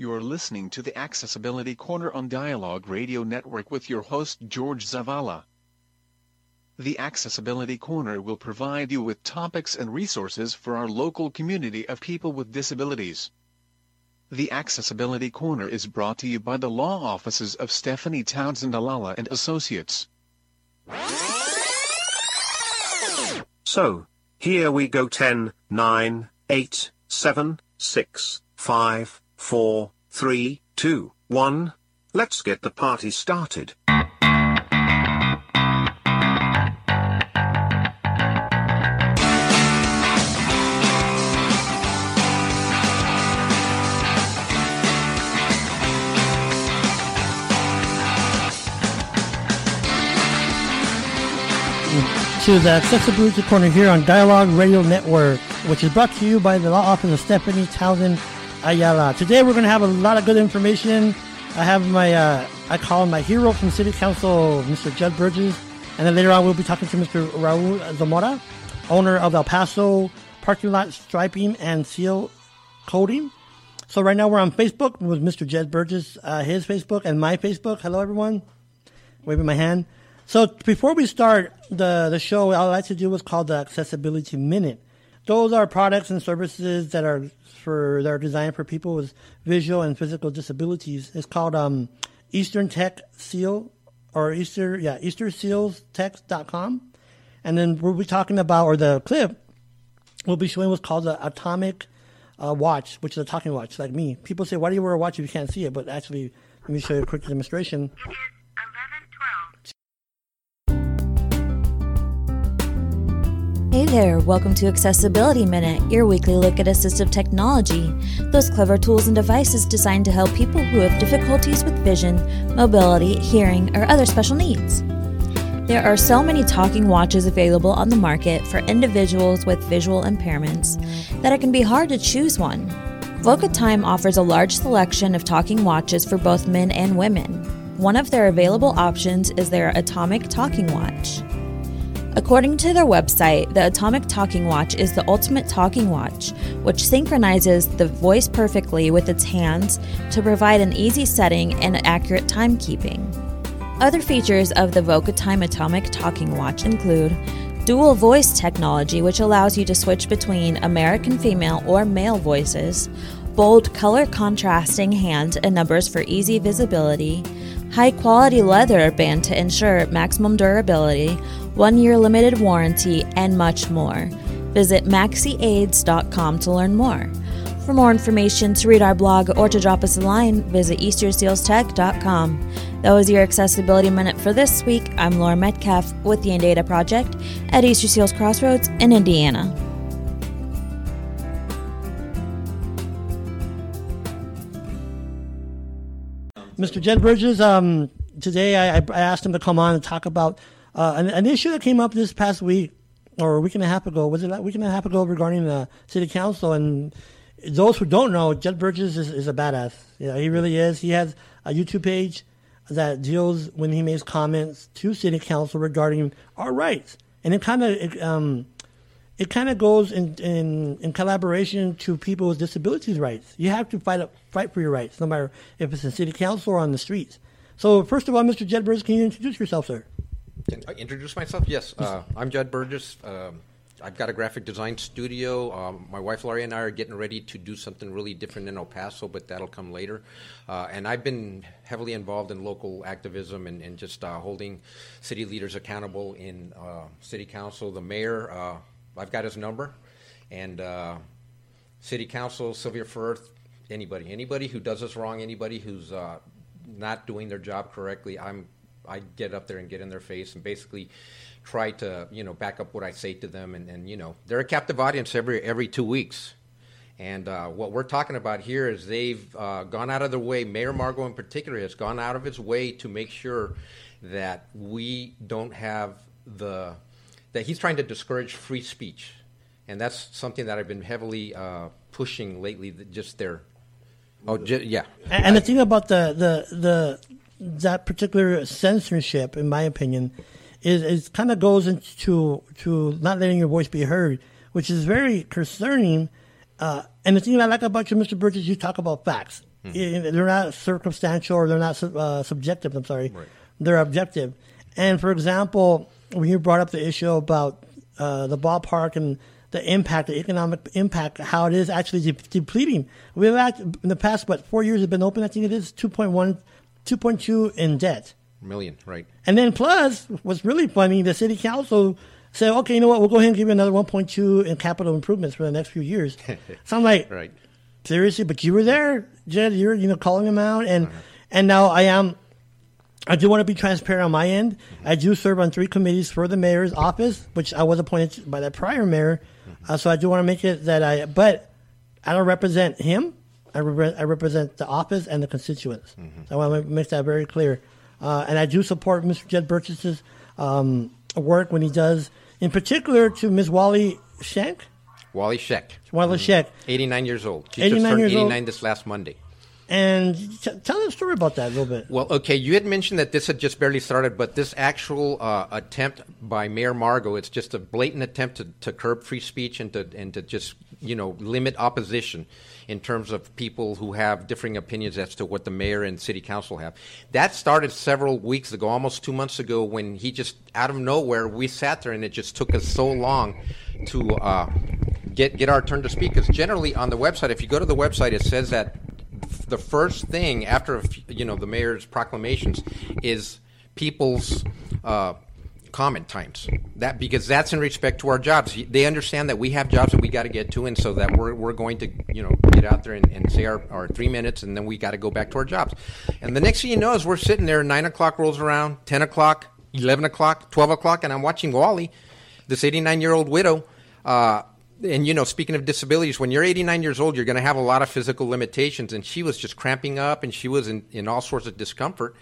You're listening to the Accessibility Corner on Dialogue Radio Network with your host George Zavala. The Accessibility Corner will provide you with topics and resources for our local community of people with disabilities. The Accessibility Corner is brought to you by the law offices of Stephanie Townsend Ayala and Associates. So, here we go 10, 9, 8, 7, 6, 5, 4, 3, 2, 1. Let's get the party started. to the Accessibility Corner here on Dialogue Radio Network, which is brought to you by the law office of Stephanie Townsend Ayala. Today we're going to have a lot of good information. I have my, uh, I call my hero from City Council, Mr. Jud Burgess, and then later on we'll be talking to Mr. Raul Zamora, owner of El Paso Parking Lot Striping and Seal Coating. So right now we're on Facebook with Mr. Jed Burgess, uh, his Facebook and my Facebook. Hello everyone. Waving my hand. So before we start the, the show, I like to do what's called the Accessibility Minute. Those are products and services that are for that are designed for people with visual and physical disabilities. It's called um, Eastern Tech Seal or Easter yeah EasterSealsTech.com, and then we'll be talking about or the clip we'll be showing what's called the Atomic uh, Watch, which is a talking watch like me. People say, "Why do you wear a watch if you can't see it?" But actually, let me show you a quick demonstration. Hey there, welcome to Accessibility Minute, your weekly look at assistive technology. Those clever tools and devices designed to help people who have difficulties with vision, mobility, hearing, or other special needs. There are so many talking watches available on the market for individuals with visual impairments that it can be hard to choose one. Vocatime offers a large selection of talking watches for both men and women. One of their available options is their Atomic Talking Watch. According to their website, the Atomic Talking Watch is the ultimate talking watch, which synchronizes the voice perfectly with its hands to provide an easy setting and accurate timekeeping. Other features of the Vocatime Atomic Talking Watch include dual voice technology, which allows you to switch between American female or male voices, bold color contrasting hands and numbers for easy visibility, high quality leather band to ensure maximum durability, one year limited warranty, and much more. Visit maxiaids.com to learn more. For more information, to read our blog, or to drop us a line, visit eastersealstech.com. That was your Accessibility Minute for this week. I'm Laura Metcalf with the Indata Project at Easter Seals Crossroads in Indiana. Mr. Jed Bridges, um, today I, I asked him to come on and talk about uh, an, an, issue that came up this past week or a week and a half ago. Was it a week and a half ago regarding the city council? And those who don't know, Jed Bridges is, is a badass. Yeah, he really is. He has a YouTube page that deals when he makes comments to city council regarding our rights, and it kind of um, it kind of goes in, in, in collaboration to people with disabilities rights. You have to fight up, fight for your rights, no matter if it's in city council or on the streets. So first of all, Mr. Jed Bridges, can you introduce yourself, sir? Can I introduce myself? Yes, uh, I'm Jud Burgess. Um, I've got a graphic design studio. Um, my wife Laurie and I are getting ready to do something really different in El Paso, but that'll come later. Uh, and I've been heavily involved in local activism and, and just uh, holding city leaders accountable in uh, city council. The mayor, uh, I've got his number, and uh, city council, Sylvia Firth, anybody, anybody who does us wrong, anybody who's not doing their job correctly, I'm I get up there and get in their face and basically try to you know back up what I say to them and, and you know they're a captive audience every every two weeks. And uh, what we're talking about here is they've uh, gone out of their way. Mayor Margo, in particular, has gone out of his way to make sure that we don't have the that he's trying to discourage free speech, and that's something that I've been heavily uh, pushing lately. Just there. Oh, yeah. And the thing about the the the that particular censorship, in my opinion, is, is kind of goes into to not letting your voice be heard, which is very concerning. Uh, and the thing I like about you, Mr. Burgess, you talk about facts. I- They're not circumstantial or they're not uh, subjective. I'm sorry, they're objective. And for example, when you brought up the issue about uh, the ballpark and the impact, the economic impact, how it is actually de- depleting. We've act- in the past, what four years have been open. I think it is 2.1, 2.2 in debt. Million, right? And then plus, what's really funny, the city council said, okay, you know what, we'll go ahead and give you another 1.2 in capital improvements for the next few years. so I'm like, Right. seriously, but you were there, Jed. You're you know calling them out, and uh-huh. and now I am. I do want to be transparent on my end. Mm-hmm. I do serve on three committees for the mayor's office, which I was appointed by the prior mayor. Mm-hmm. Uh, so I do want to make it that I, but I don't represent him. I, repre- I represent the office and the constituents. So I want to make that very clear. Uh, and I do support Mr. Jed Burgess's um, work when he does, in particular to Ms. Wally Shank. Wally Sheck, Wally Shank. 89 years old. She 89 just turned years old. 89 this last Monday. And t- tell us a story about that a little bit. Well, okay, you had mentioned that this had just barely started, but this actual uh, attempt by Mayor Margo, it's just a blatant attempt to, to curb free speech and to and to just you know limit opposition in terms of people who have differing opinions as to what the mayor and city council have. That started several weeks ago, almost two months ago, when he just out of nowhere we sat there and it just took us so long to uh, get get our turn to speak. Because generally on the website, if you go to the website, it says that the first thing after you know the mayor's proclamations is people's uh, comment times. That because that's in respect to our jobs. They understand that we have jobs that we got to get to, and so that we're, we're going to you know get out there and, and say our, our three minutes, and then we got to go back to our jobs. And the next thing you know is we're sitting there. Nine o'clock rolls around, ten o'clock, eleven o'clock, twelve o'clock, and I'm watching Wally, this 89 year old widow. Uh, and you know, speaking of disabilities, when you're 89 years old, you're going to have a lot of physical limitations. And she was just cramping up, and she was in, in all sorts of discomfort.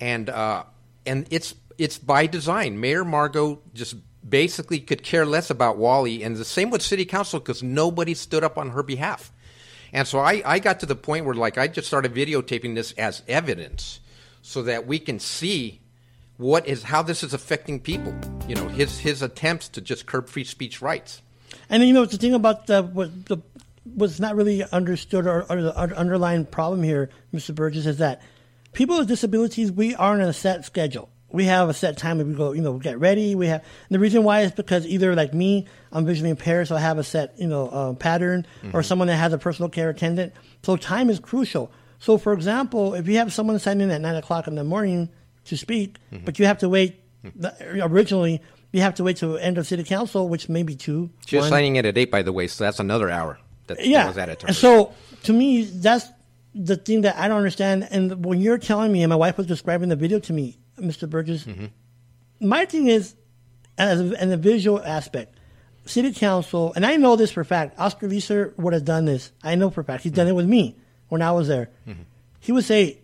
And uh, and it's it's by design. Mayor Margo just basically could care less about Wally, and the same with City Council because nobody stood up on her behalf. And so I, I got to the point where like I just started videotaping this as evidence, so that we can see what is how this is affecting people. You know, his his attempts to just curb free speech rights. And you know, the thing about the, what the was not really understood or, or the underlying problem here, Mr. Burgess, is that people with disabilities, we aren't on a set schedule. We have a set time that we go, you know, get ready. We have and the reason why is because either like me, I'm visually impaired, so I have a set, you know, uh, pattern, or mm-hmm. someone that has a personal care attendant. So time is crucial. So, for example, if you have someone sign in at nine o'clock in the morning to speak, mm-hmm. but you have to wait. Hmm. The, originally, you have to wait to end of city council, which may be two. She was one. signing it at eight, by the way, so that's another hour that, that yeah. was her. And so to me, that's the thing that I don't understand. And when you're telling me, and my wife was describing the video to me, Mr. Burgess, Mm-hmm. my thing is, as a, in the visual aspect, city council, and I know this for a fact. Oscar Leeser would have done this. I know for a fact. He's done it with me when I was there. Mm-hmm. He would say,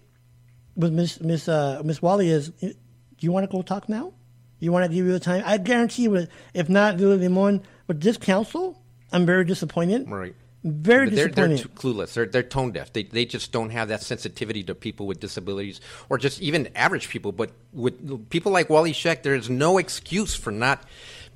with Miss Miss uh, Miss Wally, is, do you want to go talk now? You want to give you the time? I guarantee you, if not Lily Limon, but this council, I'm very disappointed. Right. Very But they're, they're clueless. They're, they're tone deaf. They, they just don't have that sensitivity to people with disabilities or just even average people. But with people like Wally Sheck, there is no excuse for not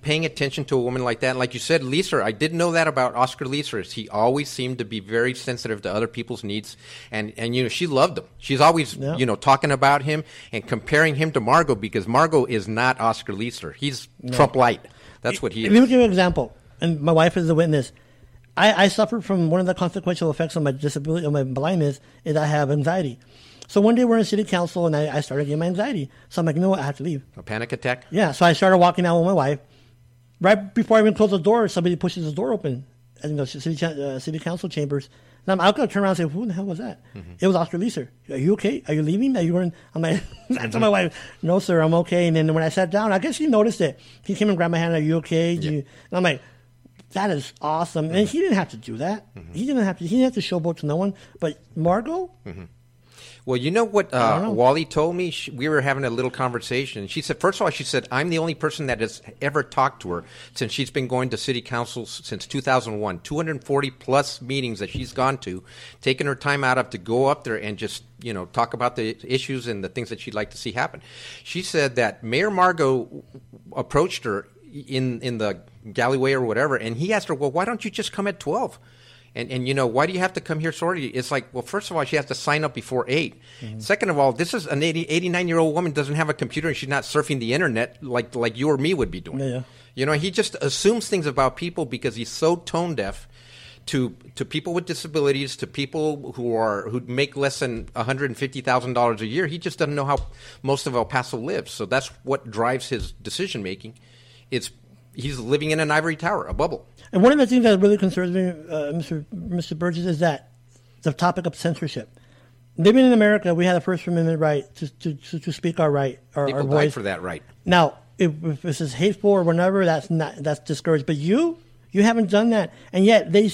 paying attention to a woman like that. And like you said, Leeser, I didn't know that about Oscar Leeser. He always seemed to be very sensitive to other people's needs. And, and you know, she loved him. She's always, Yeah. you know, talking about him and comparing him to Margo because Margo is not Oscar Leeser. He's Trump light. That's what he is. Let me give you an example, and my wife is a witness. I, I suffered from one of the consequential effects of my disability, of my blindness, is I have anxiety. So one day we're in city council, and I, I started getting my anxiety. So I'm like, you know what, I have to leave. A panic attack? Yeah, so I started walking out with my wife. Right before I even close the door, somebody pushes the door open. I think the city uh, city council chambers. And I'm, I'm gonna turn around and say, "Who the hell was that?" It was Oscar Leeser. Are you okay? Are you leaving? Are you going? I'm like, I told my wife, "No, sir, I'm okay." And then when I sat down, I guess he noticed it. He came and grabbed my hand. Are you okay? Do you-" And I'm like, "That is awesome." And mm-hmm. he didn't have to do that. Mm-hmm. He didn't have to. He didn't have to showboat to no one. But Margo, mm-hmm. Well, you know what uh, know. Wally told me? She, we were having a little conversation. She said, first of all, she said, I'm the only person that has ever talked to her since she's been going to city council since 2001. 240 plus meetings that she's gone to, taking her time out of to go up there and just, you know, talk about the issues and the things that she'd like to see happen. She said that Mayor Margo approached her in, in the galleyway or whatever, and he asked her, well, why don't you just come at 12? And, and you know why do you have to come here so early? It's like well, first of all, she has to sign up before 8 mm-hmm. Second of all, this is an 80, 89 year old woman doesn't have a computer and she's not surfing the internet like like you or me would be doing. Yeah, yeah. You know, he just assumes things about people because he's so tone deaf to to people with disabilities, to people who are who make less than one hundred and fifty thousand dollars a year. He just doesn't know how most of El Paso lives. So that's what drives his decision making. It's he's living in an ivory tower, a bubble. And one of the things that really concerns me, uh, Mr. Mr. Burgess, is that the topic of censorship. Living in America, we have the First Amendment right to, to, to, to speak our right, our, People our voice. for that right. Now, if, if this is hateful or whatever, that's not that's discouraged. But you, you haven't done that, and yet they,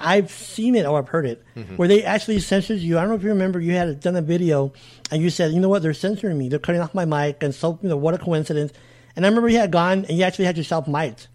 I've seen it or I've heard it, Mm-hmm. where they actually censored you. I don't know if you remember, you had done a video, and you said, you know what, they're censoring me, they're cutting off my mic, and so you know what a coincidence. And I remember you had gone and you actually had yourself mic'd.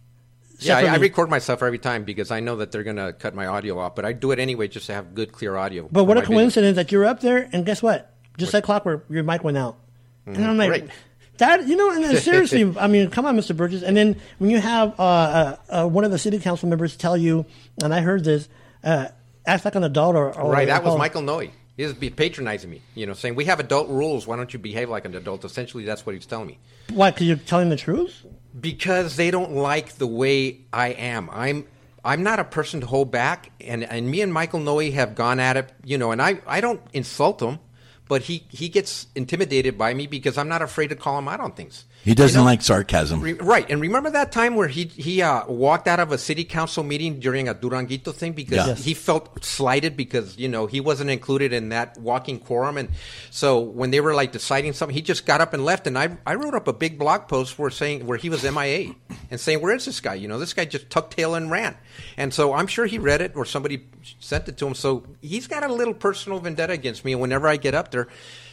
Yeah, I, I record myself every time because I know that they're going to cut my audio off, but I do it anyway just to have good, clear audio. But what a my video. coincidence that you're up there, and guess what? Just like clockwork, your mic went out. And I'm like, that, you know, and then seriously, I mean, come on, Mr. Burgess. And then when you have uh, uh, uh, one of the city council members tell you, and I heard this, uh, act like an adult or, or Right, that was Michael Noe. He was be patronizing me, you know, saying we have adult rules. Why don't you behave like an adult? Essentially, that's what he's telling me. Why? Because you're telling the truth? Because they don't like the way I am. I'm I'm not a person to hold back, and and me and Michael Noe have gone at it, you know, and I I don't insult him, but he he gets intimidated by me because I'm not afraid to call him out on things. He doesn't You know? like sarcasm. Re- right, and remember that time where he he uh, walked out of a city council meeting during a Duranguito thing because Yeah. Yes. he felt slighted because you know he wasn't included in that walking quorum, and so when they were like deciding something, he just got up and left. And I I wrote up a big blog post where saying where he was MIA and saying where is this guy? You know, this guy just tucked tail and ran. And so I'm sure he read it or somebody sent it to him. So he's got a little personal vendetta against me. And whenever I get up there,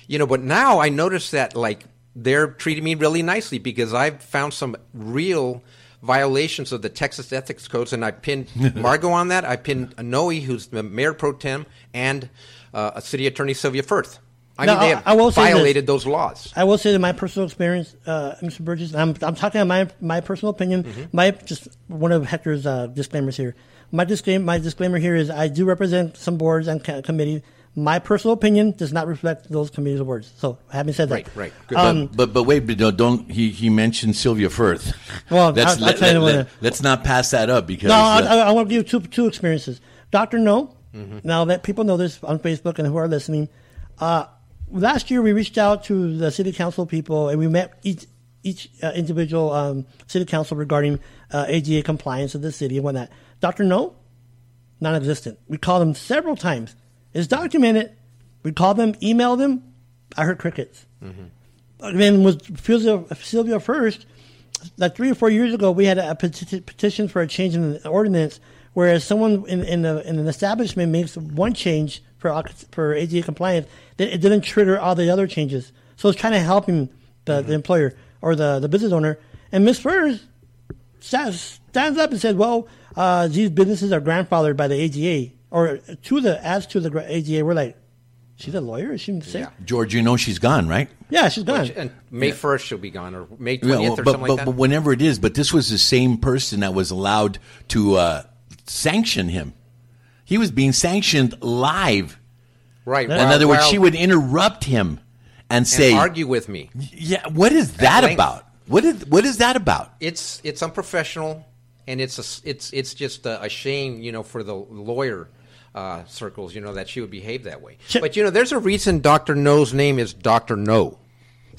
you know, but now I notice that like they're treating me really nicely because I've found some real violations of the Texas ethics codes, and I pinned Margo on that. I pinned Noe, who's the mayor pro tem, and uh, a city attorney Sylvia Firth. I Now, mean, they have I will say this. violated those laws. I will say that my personal experience, uh, Mr. Burgess, I'm, I'm talking about my, my personal opinion. Mm-hmm. My just one of Hector's uh, disclaimers here. My disclaimer, my disclaimer here is I do represent some boards and committees. My personal opinion does not reflect those committees' words. So, having said that, Right, right. Good. Um, but, but but wait, but don't, don't he he mentioned Sylvia Firth? Well, Let's- I'll- I'll let, tell you let, what- us not pass that up because No, I, uh, I, I want to give you two two experiences. Doctor No. Mm-hmm. Now that people know this on Facebook and who are listening, uh, last year we reached out to the city council people and we met each each uh, individual um, city council regarding uh, ADA compliance of the city and whatnot. Doctor No, non-existent. We called them several times. It's documented. We called them, emailed them. I heard crickets. And then with Sylvia, Sylvia Firth, like three or four years ago, we had a peti- petition for a change in the ordinance, whereas someone in, in, the, in an establishment makes one change for for ADA compliance, then it didn't trigger all the other changes. So it's kind of helping the, the employer or the, the business owner. And Ms. Firth stands, stands up and says, well, uh, these businesses are grandfathered by the ADA. Or to the as to the ADA, we're like, she's a lawyer? Is she sick? Yeah. George, you know she's gone, right? Yeah, she's gone. And May 1st she'll be gone, or May 20th Yeah, or well, something but, like that. but whenever it is, but this was the same person that was allowed to uh, sanction him. He was being sanctioned live. right. In while- other words, while- she would interrupt him and and say, argue with me. "Yeah, what is that about? What is what is that about?" it's it's unprofessional and it's a, it's it's just a, a shame you know for the lawyer uh, circles you know that she would behave that way Sure. but you know there's a reason dr no's name is dr no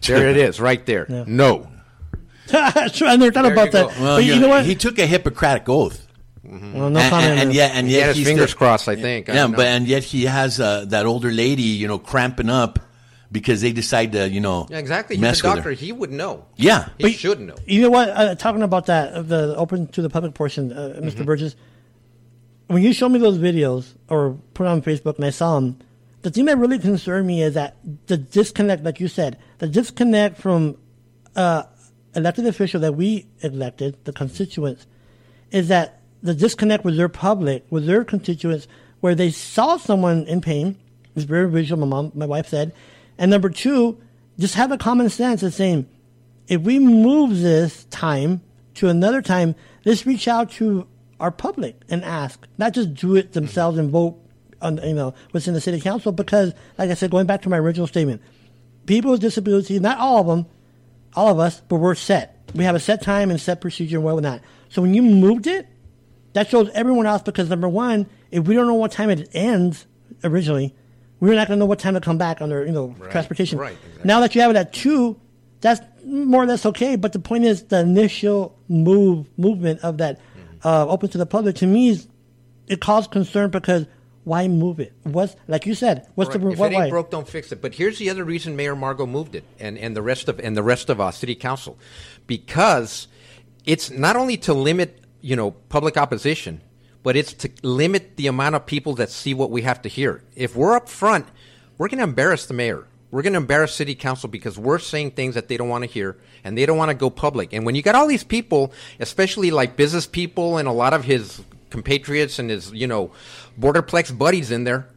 there it is right there no True, I never thought There about that. Well, but you know what? He took a Hippocratic oath, well, no and, comment. and, on and yet, and he yet had his fingers still- crossed i think Yeah, don't but and yet he has uh, that older lady, you know, cramping up because they decide to, you know, Yeah, exactly mess he's a with doctor her. he would know Yeah, he should know You know what? Uh, talking about that, uh, the open to the public portion, uh, Mm-hmm. mister Burgess. When you showed me those videos or put on Facebook and I saw them, the thing that really concerned me is that the disconnect, like you said, the disconnect from uh, elected official that we elected, the constituents, is that the disconnect with their public, with their constituents, where they saw someone in pain. It's very visual. My mom, my wife said, and number two, just have a common sense of saying, if we move this time to another time, let's reach out to are public and ask, not just do it themselves and vote on you know what's in the city council. Because, like I said, going back to my original statement, people with disabilities, not all of them, all of us, but we're set. We have a set time and set procedure and whatnot. So when you moved it, that shows everyone else because number one, if we don't know what time it ends originally, we're not going to know what time to come back under you know transportation. right, exactly. Now that you have it at two, that's more or less okay. But the point is, the initial move movement of that. Uh, open to the public to me is it caused concern because why move it? What's like you said? What's Right. the if what, it ain't why? broke, don't fix it. But here's the other reason Mayor Margo moved it, and, and the rest of and the rest of uh, City Council, because it's not only to limit you know public opposition, but it's to limit the amount of people that see what we have to hear. If we're up front, we're going to embarrass the mayor. We're going to embarrass city council because we're saying things that they don't want to hear and they don't want to go public. And when you got all these people, especially like business people and a lot of his compatriots and his, you know, borderplex buddies in there,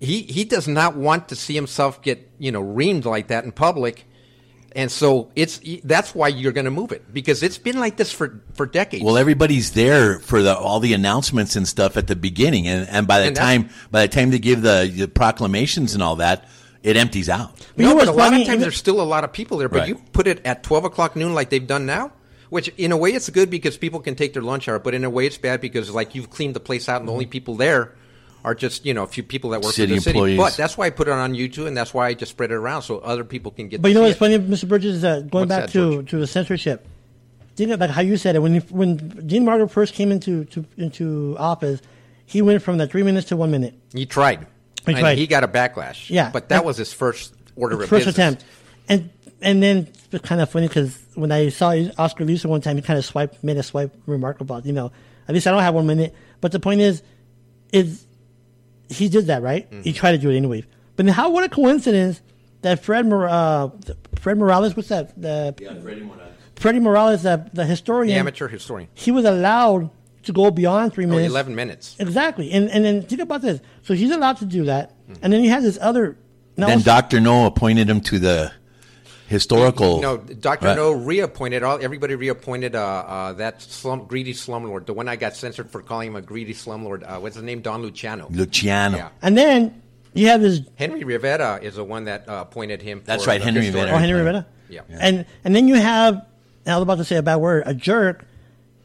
he he does not want to see himself get you know reamed like that in public, and so it's that's why you're going to move it because it's been like this for for decades. Well, everybody's there for the, all the announcements and stuff at the beginning, and, and by the And time by the time they give the, the proclamations and all that, it empties out. But no, but a lot funny? of times there's still a lot of people there. But Right. you put it at twelve o'clock noon like they've done now, which in a way it's good because people can take their lunch hour, but in a way it's bad because like you've cleaned the place out and the only mm-hmm. people there are just you know a few people that work City for the city. employees. But that's why I put it on YouTube and that's why I just spread it around so other people can get. But you know see what's it. funny, Mr. Bridges, is that going What's back that, to, George? to the censorship. Think about how you said it when you, when Dee Margo first came into to, into office, he went from the three minutes to one minute. He tried. He and tried. he got a backlash. Yeah. but that And- was his first order of first business. attempt, and and then it's kind of funny because when I saw Oscar Leeser one time, he kind of swiped, made a swipe remark about you know, at least I don't have one minute. But the point is, is he did that right? Mm-hmm. He tried to do it anyway. But then how? What a coincidence that Fred Mor- uh, Fred Morales, what's that? The yeah Freddie Morales, the the historian, The amateur historian. he was allowed to go beyond three minutes. 11 minutes. Exactly, and and then think about this. So he's allowed to do that, and then he has this other. Now Then Doctor No appointed him to the historical. No, Dr. Right. No reappointed all everybody reappointed uh, uh, that slum, greedy slumlord, the one I got censored for calling him a greedy slumlord. Uh, what's his name? Don Luciano. Luciano. Yeah. and then you have this Henry Rivera is the one that uh, appointed him. That's for right, Henry historian. Oh, Henry Rivera. Yeah. And and then you have I was about to say a bad word, a jerk,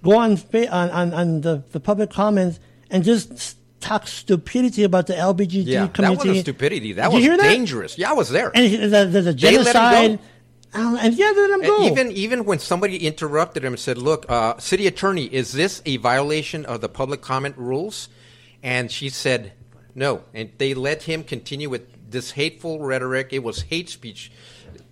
go on on, on, on the, the public comments and just talk stupidity about the LBGT Yeah, that community. wasn't stupidity. That Did was you hear that? dangerous. Yeah, I was there. And he- there's there's a They let him genocide. Um, and yeah, let him And go. even even when somebody interrupted him and said, "Look, uh, city attorney, is this a violation of the public comment rules?" and she said, "No," and they let him continue with this hateful rhetoric. It was hate speech,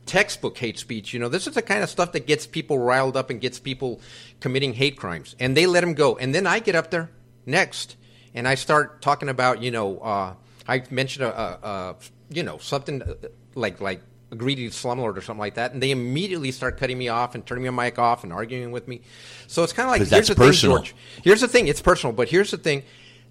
textbook hate speech. You know, this is the kind of stuff that gets people riled up and gets people committing hate crimes. And they let him go. And then I get up there next, and I start talking about, you know, uh, I mentioned a, a, a you know, something uh, like like a greedy slumlord or something like that, and they immediately start cutting me off and turning my mic off and arguing with me. So it's kind of like here's the personal. thing, George. Here's the thing. It's personal, but here's the thing.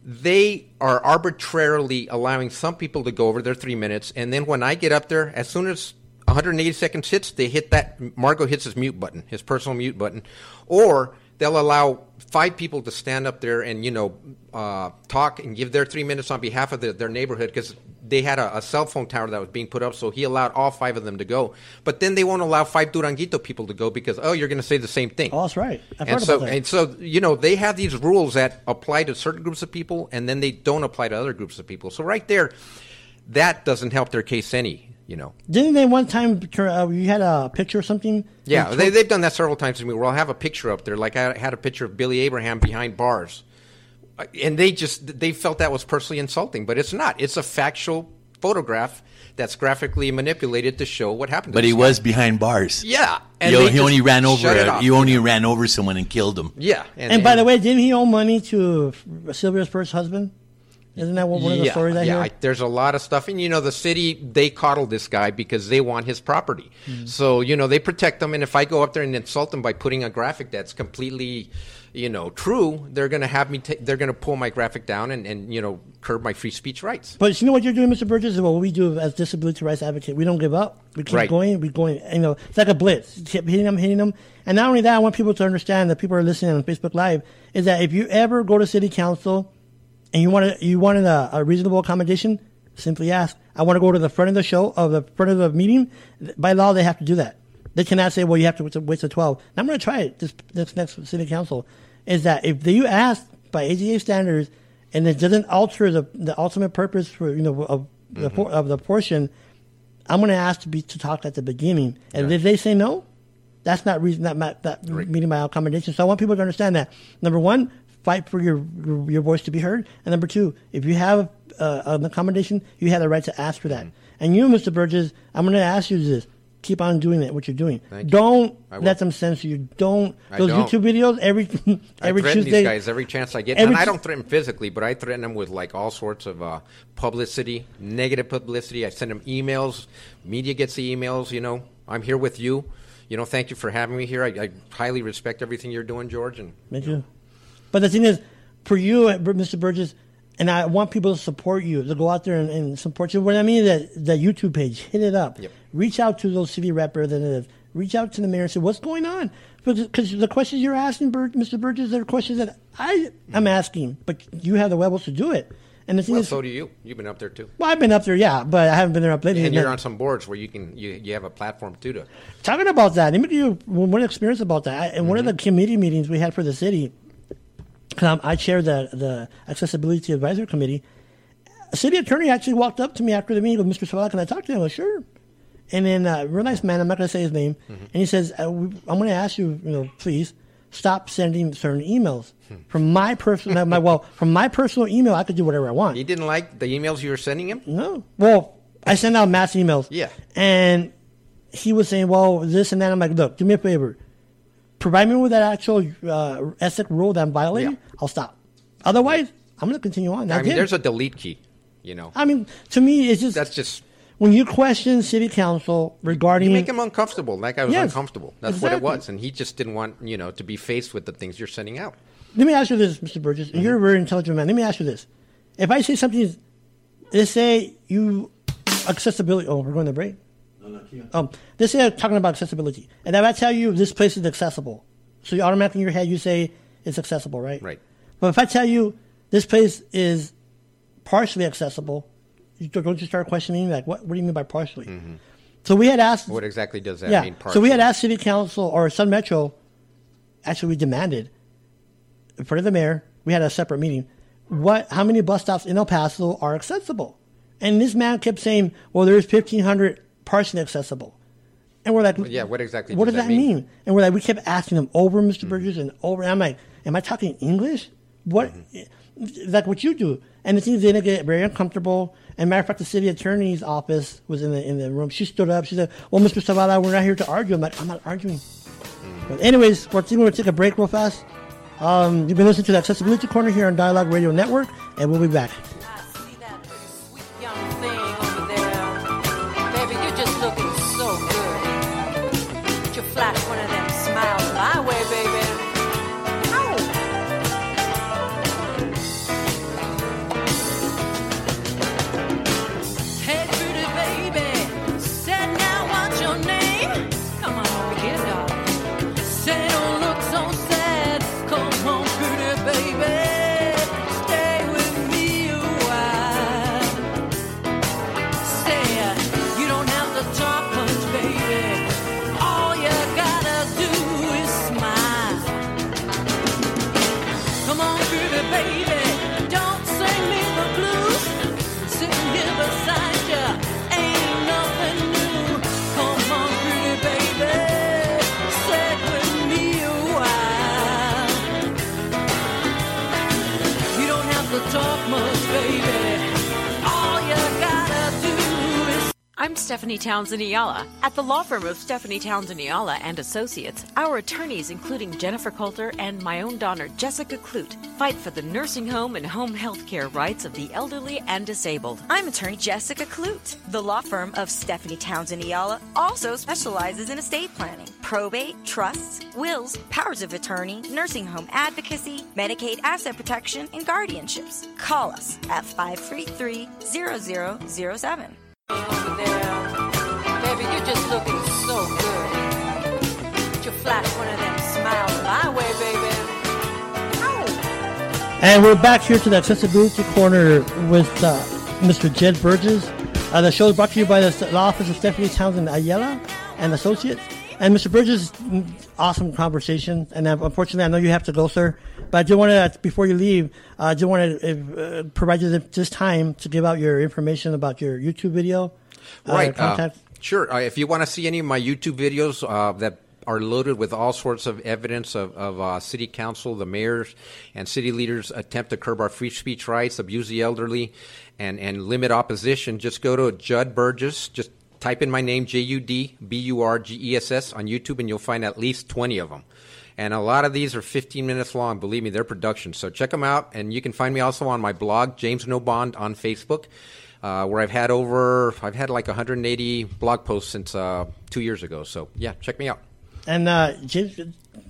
They are arbitrarily allowing some people to go over their three minutes, and then when I get up there, as soon as 180 seconds hits, they hit that. Margo hits his mute button, his personal mute button, or they'll allow five people to stand up there and you know uh, talk and give their three minutes on behalf of the, their neighborhood because they had a, a cell phone tower that was being put up, so he allowed all five of them to go. But then they won't allow five Duranguito people to go because oh, you're going to say the same thing. oh, that's right. I've And so, and so, you know, they have these rules that apply to certain groups of people, and then they don't apply to other groups of people. So, right there, that doesn't help their case any. You know, Didn't they one time uh, you had a picture or something? yeah, With they, they've done that several times to me. Where I'll have a picture up there, like I had a picture of Billy Abraham behind bars, Uh, and they just they felt that was personally insulting, but it's not. It's a factual photograph that's graphically manipulated to show what happened. To But he this was behind bars. yeah, He, they he only ran over. it A, he only you ran over someone and killed him. Yeah, And by the way, didn't he owe money to Sylvia's first husband? Isn't that one one of the yeah, stories I yeah, hear? There's a lot of stuff, and you know, the city they coddle this guy because they want his property. Mm-hmm. So you know, they protect him. And if I go up there and insult him by putting a graphic that's completely, you know, true, they're going to have me. Ta- they're going to pull my graphic down and, and you know curb my free speech rights. But you know what you're doing, Mr. Burgess, is what we do as disability rights advocate. We don't give up. We keep Right. going. We going. You know, it's like a blitz. Keep hitting them, hitting them. And not only that, I want people to understand that people are listening on Facebook Live is that if you ever go to City Council and you want you wanted a, a reasonable accommodation, simply ask. I want to go to the front of the show of the front of the meeting. By law, they have to do that. They cannot say, "Well, you have to wait till- wait 12. And I'm going to try it this this next City Council. Is that if you ask by ADA standards and it doesn't alter the the ultimate purpose for you know of the por- mm-hmm. of the portion, I'm going to ask to be to talk at the beginning. And if they say no, that's not reason that that meeting my accommodation. So I want people to understand that number one, fight for your your, your voice to be heard, and number two, if you have uh, an accommodation, you have the right to ask for that. And you, Mr. Burgess, I'm going to ask you this: keep on doing it. What you're doing. Thank. Don't I will. let them censor you. Don't I those don't. YouTube videos every I every threaten Tuesday. these guys every chance I get, and I don't threaten physically, but I threaten them with like all sorts of uh, publicity, negative publicity. I send them emails. Media gets the emails. You know, I'm here with you. You know, thank you for having me here. I, I highly respect everything you're doing, George. And Me too. But the thing is, for you, Mr. Burgess, and I want people to support you, to go out there and, and support you. What I mean is that the YouTube page, hit it up. Yep. Reach out to those city representatives. Reach out to the mayor and say, what's going on? Because the questions you're asking, Bur- Mr. Burgess, are questions that I am asking, but you have the levels to do it. And the thing well, is, so do you. You've been up there too, well, I've been up there, yeah, but I haven't been there up lately. and you're on some boards where you can you, you have a platform too to. talking about that, let me give you one experience about that. I, in one of Mm-hmm. the committee meetings we had for the city, I chair the the accessibility advisory committee. A city attorney actually walked up to me after the meeting with Mr. Zavala. Can I talk to him? I was sure. And then uh, real nice man. I'm not going to say his name. Mm-hmm. And he says, uh, "I'm going to ask you, you know, please stop sending certain emails Hmm. from my personal. my well, from my personal email, I could do whatever I want. He didn't like the emails you were sending him. No. Well, I send out mass emails. Yeah. And he was saying, well, this and that. I'm like, look, do me a favor. Provide me with that actual uh, ethic rule that I'm violating. Yeah. I'll stop. Otherwise, I'm going to continue on. I mean, it. there's a delete key. You know, I mean, to me, it's just that's just when you question city council regarding you make him uncomfortable. Like I was Yes, uncomfortable. That's what it was, and he just didn't want you know to be faced with the things you're sending out. Let me ask you this, Mr. Burgess. and You're a very intelligent man. Let me ask you this. If I say something, let's say you accessibility. Oh, we're going to break. Um, let's say I'm talking about accessibility, and if I tell you this place is accessible, so you automatically in your head you say it's accessible, right? Right. But if I tell you this place is partially accessible, you don't don't you start questioning like what? What do you mean by partially? So we had asked. What exactly does that yeah. mean? Partially? So we had asked City Council or Sun Metro. Actually, we demanded in front of the mayor. We had a separate meeting. What? How many bus stops in El Paso are accessible? And this man kept saying, "Well, there's 1,500 partially accessible." And we're like, yeah, what exactly What does that that mean? mean? And we're like, we kept asking them over, Mr. Burgess, and over. And I'm like, am I talking English? What? Mm-hmm. Like what you do? And the thing is, they didn't get very uncomfortable. And matter of fact, the city attorney's office was in the in the room. She stood up. She said, "Well, Mr. Zavala, we're not here to argue." I'm like, "I'm not arguing." Mm. But anyways, we're going to take a break real fast. Um, you've been listening to the Accessibility Corner here on Dialogue Radio Network, and we'll be back. Townsend. At the law firm of Stephanie Townsend Ayala and Associates, our attorneys, including Jennifer Coulter and my own daughter Jessica Clute, fight for the nursing home and home health care rights of the elderly and disabled. I'm attorney Jessica Clute. The law firm of Stephanie Townsend Ayala also specializes in estate planning, probate, trusts, wills, powers of attorney, nursing home advocacy, Medicaid asset protection, and guardianships. Call us at 533 0007. Over. Baby, you're just looking so good. Would you flash one of them smiles my way, baby? And we're back here to the Accessibility Corner with uh, Mr. Jed Burgess. Uh, the show is brought to you by the law office of Stephanie Townsend Ayala and Associates. And Mr. Burgess, mm, awesome conversation. And uh, unfortunately, I know you have to go, sir. But I do want to, before you leave, uh, I do want to uh, provide you this time to give out your information about your YouTube video. uh, Right. uh, contact. Sure. Uh, if you want to see any of my YouTube videos uh, that are loaded with all sorts of evidence of, of uh, city council, the mayors, and city leaders attempt to curb our free speech rights, abuse the elderly, and, and limit opposition, just go to Jud Burgess. Just type in my name, J U D B U R G E S S, on YouTube, and you'll find at least 20 of them. And a lot of these are 15 minutes long. Believe me, they're productions. So check them out. And you can find me also on my blog, James No Bond, on Facebook, uh, where I've had over, I've had like 180 blog posts since uh, two years ago. So yeah, check me out. And uh, James,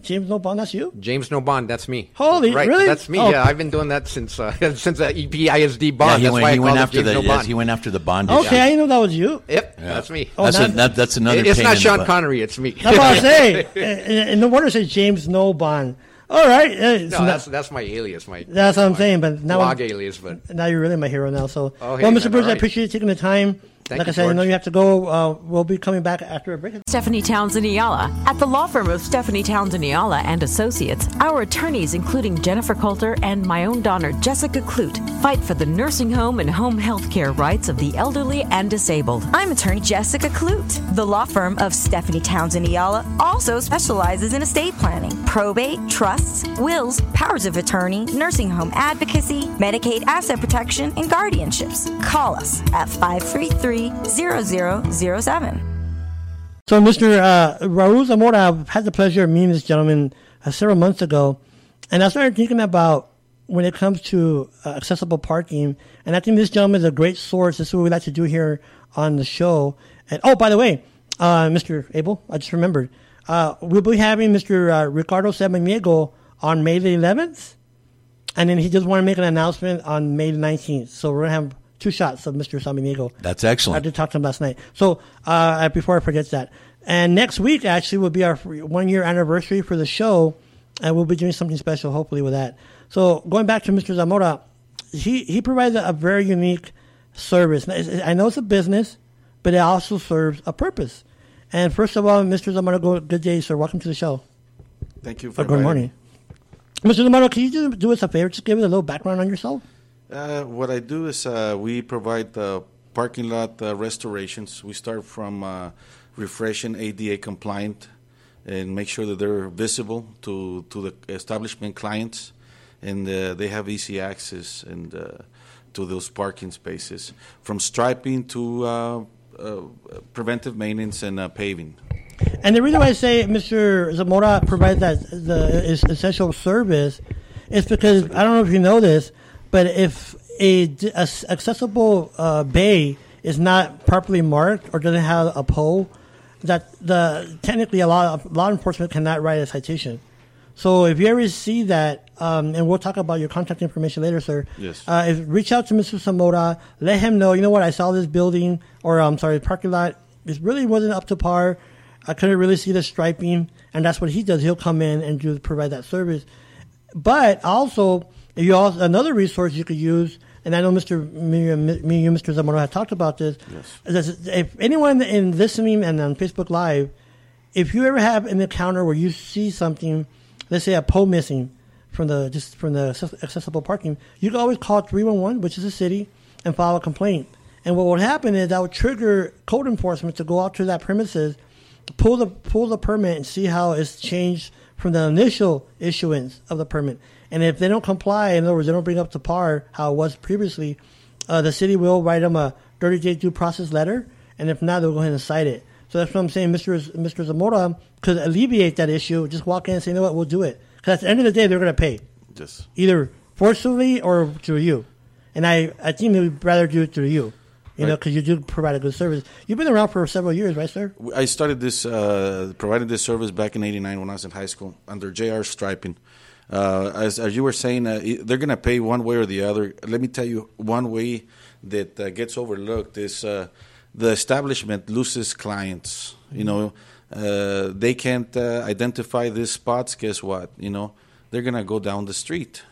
James Nobon, that's you? James No Bond, that's me. Holy- right, really? That's me. Oh. Yeah, I've been doing that since uh, since the EPISD bond. Yeah, he that's went, why he I went after James the No yes, Bond. he went after the bond. Okay, issue. I didn't know that was you. Yep, that's me. Oh, That's, now- a, that, that's another. it's pain not Sean. Connery. It's me. That's what I say. and, and no wonder it says James Nobon. All right. uh, it's no, that's that's my alias. My That's what I'm saying, but now blog alias. But now you're really my hero now. So, Oh, hey, well, Mr. Bruce, all I appreciate you taking the time. Thank like you, I said, I know you have to go. Uh, we'll be coming back after a break. Stephanie Townsend Ayala. At the law firm of Stephanie Townsend Ayala and Associates, our attorneys, including Jennifer Coulter and my own daughter Jessica Clute, fight for the nursing home and home health care rights of the elderly and disabled. I'm attorney Jessica Clute. The law firm of Stephanie Townsend Ayala also specializes in estate planning, probate, trusts, wills, powers of attorney, nursing home advocacy, Medicaid asset protection, and guardianships. Call us at 533 0007. So, Mr. Uh, Raul Zamora, I've had the pleasure of meeting this gentleman uh, several months ago, and I started thinking about when it comes to uh, accessible parking, and I think this gentleman is a great source. This is what we like to do here on the show. And oh, by the way, uh, Mr. Abel, I just remembered, uh, we'll be having Mr. Uh, Ricardo Samaniego on May the 11th, and then he just wanted to make an announcement on May the 19th. So we're gonna have two shots of Mr. Samaniego. That's excellent. I excellent. did talk to him last night. So uh, before I forget that, and next week actually will be our one year anniversary for the show, and we'll be doing something special hopefully with that. So going back to Mr. Zamora, he he provides a, a very unique service. I know it's a business, but it also serves a purpose. And first of all, Mr. Zamora, go- good day, sir. Welcome to the show. Thank you Or for good inviting morning, Mr. Zamora. Can you just do us a favor? Just give us a little background on yourself. Uh, what I do is uh, we provide parking lot uh, restorations. We start from uh, refreshing ADA compliant and make sure that they're visible to, to the establishment clients and uh, they have easy access and to those parking spaces from striping to preventive maintenance and paving. And the reason why I say Mr. Zamora provides that the essential service is because I don't know if you know this, but if a, a accessible uh, bay is not properly marked or doesn't have a pole, that the technically a law law enforcement cannot write a citation. So if you ever see that, um, and we'll talk about your contact information later, sir. Yes. Uh, if, reach out to Mr. Zamora. Let him know. You know what? I saw this building, or I'm sorry, parking lot. This really wasn't up to par. I couldn't really see the striping, and that's what he does. He'll come in and do provide that service. But also, you also another resource you could use, and I know Mr. Me, and- me and Mr. Zamora have talked about this. Yes. If anyone in listening and on Facebook Live, if you ever have an encounter where you see something, let's say a pole missing from the just from the accessible parking, you can always call three one one, which is the city, and file a complaint. And what would happen is that would trigger code enforcement to go out to that premises, pull the pull the permit, and see how it's changed from the initial issuance of the permit. And if they don't comply, in other words, they don't bring up to par how it was previously, uh, the city will write them a 30 day due process letter, and if not, they'll go ahead and cite it. So that's what I'm saying. Mr. Z- Mr. Zamora could alleviate that issue. Just walk in and say, you know what, we'll do it. Because at the end of the day, they're going to pay Yes. either forcibly or through you. And I, I think they'd rather do it through you. You know, because you do provide a good service. You've been around for several years, right, sir? I started this, uh, providing this service back in '89 when I was in high school under JR Striping. Uh, as, as you were saying, uh, they're going to pay one way or the other. Let me tell you, one way that uh, gets overlooked is uh, the establishment loses clients. You know, uh, they can't uh, identify these spots. Guess what? You know, they're going to go down the street.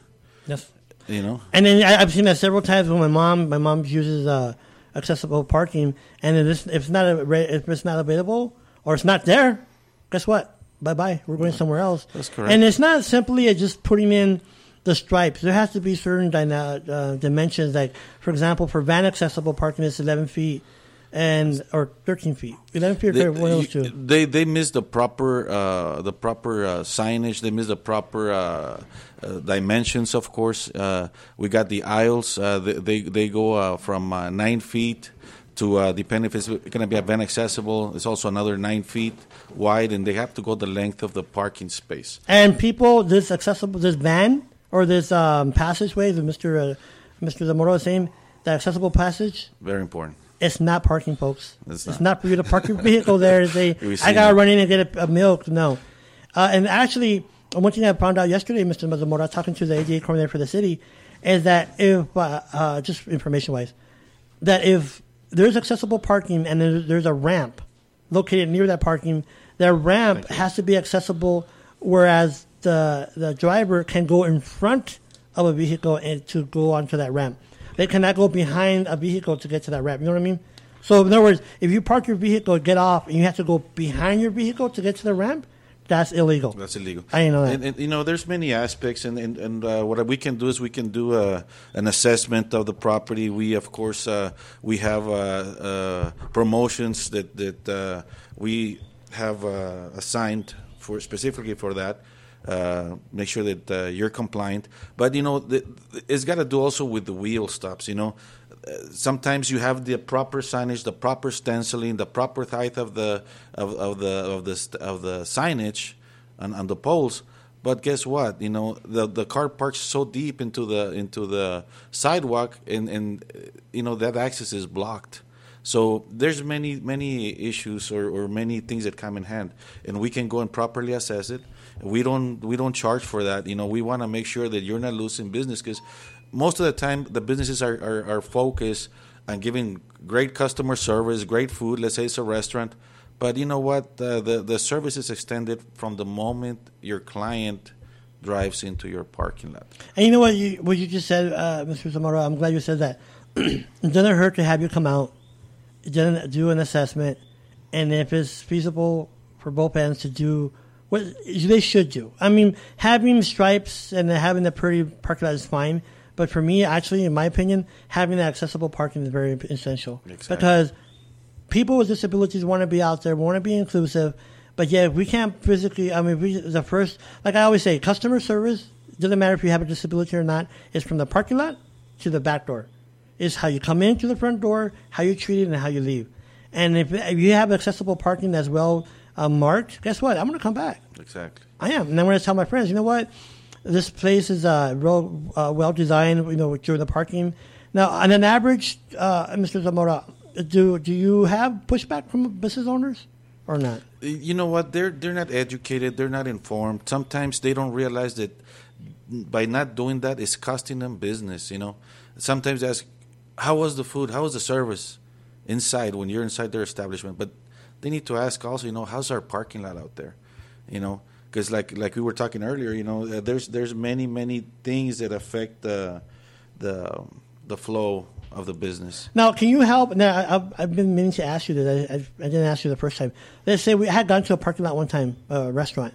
Yes. You know, And then I, I've seen that several times when my mom, my mom uses uh, accessible parking, and if it's, if it's not a, if it's not available or it's not there, guess what? Bye bye. We're going somewhere else. That's correct. And it's not simply just putting in the stripes. There has to be certain dyna- uh, dimensions. Like for example, for van accessible parking, it's 11 feet and or 13 feet. 11 feet they, or one of those two. they they miss the proper uh, the proper uh, signage. They miss the proper uh, uh, dimensions. Of course, uh, we got the aisles. Uh, they, they they go uh, from uh, nine feet to uh, depending if it's going to be event accessible. It's also another nine feet wide, and they have to go the length of the parking space. And people, this accessible, this van or this um, passageway that Mr. Uh, Mr. Zamora is saying, the accessible passage, Very important. it's not parking, folks. It's It's not. not, for you to park your vehicle there and say, I got to run in and get a, a milk. No. Uh, and actually, one thing I found out yesterday, Mr. Zamora, talking to the ADA coordinator for the city, is that if, uh, uh, just information wise, that if there's accessible parking and there's, there's a ramp located near that parking, that ramp has to be accessible, whereas the the driver can go in front of a vehicle and to go onto that ramp. They cannot go behind a vehicle to get to that ramp. You know what I mean? So in other words, if you park your vehicle, get off, and you have to go behind your vehicle to get to the ramp, that's illegal. That's illegal. I know that. And, and you know, there's many aspects, and and, and uh, what we can do is we can do a, an assessment of the property. We, of course, uh, we have uh, uh, promotions that that uh, we have uh, assigned for specifically for that. Uh, make sure that uh, you're compliant, but you know, the, it's got to do also with the wheel stops. You know, uh, sometimes you have the proper signage, the proper stenciling, the proper height of the of, of the of the of the signage on, on the poles. But guess what? You know the the car parks so deep into the into the sidewalk, and and you know that access is blocked. So there's many many issues or, or many things that come in hand, and we can go and properly assess it. We don't we don't charge for that. You know we want to make sure that you're not losing business because most of the time the businesses are, are, are focused on giving great customer service, great food. Let's say it's a restaurant, but you know what? The the service is extended from the moment your client drives into your parking lot. And you know what you what you just said, uh, Mr. Zamora. I'm glad you said that. it doesn't hurt to have you come out, doesn't do an assessment, and if it's feasible for both ends to do what they should do. I mean, having stripes and having the pretty parking lot is fine, but for me, actually, in my opinion, having that accessible parking is very essential Exactly. because people with disabilities want to be out there, want to be inclusive, but yeah, we can't physically. I mean, we, the first, like I always say, customer service doesn't matter if you have a disability or not. It's from the parking lot to the back door. It's how you come in to the front door, how you're treated, and how you leave. And if, if you have accessible parking that's well uh, marked, guess what? I'm going to come back. Exactly. I am. And I'm going to tell my friends, you know what? This place is uh, real uh, well designed, you know, during the parking. Now, on an average, uh, Mr. Zamora, do do you have pushback from business owners or not? you know what? They're they're not educated. They're not informed. Sometimes they don't realize that by not doing that it's costing them business you know? Sometimes they ask how was the food? How was the service inside when you're inside their establishment? But they need to ask also you know how's our parking lot out there? You know because like like we were talking earlier you know uh, there's there's many many things that affect the the the flow of the business Now, can you help? Now, I've, I've been meaning to ask you this. I, I, I didn't ask you the first time. Let's say we had gone to a parking lot one time, a restaurant,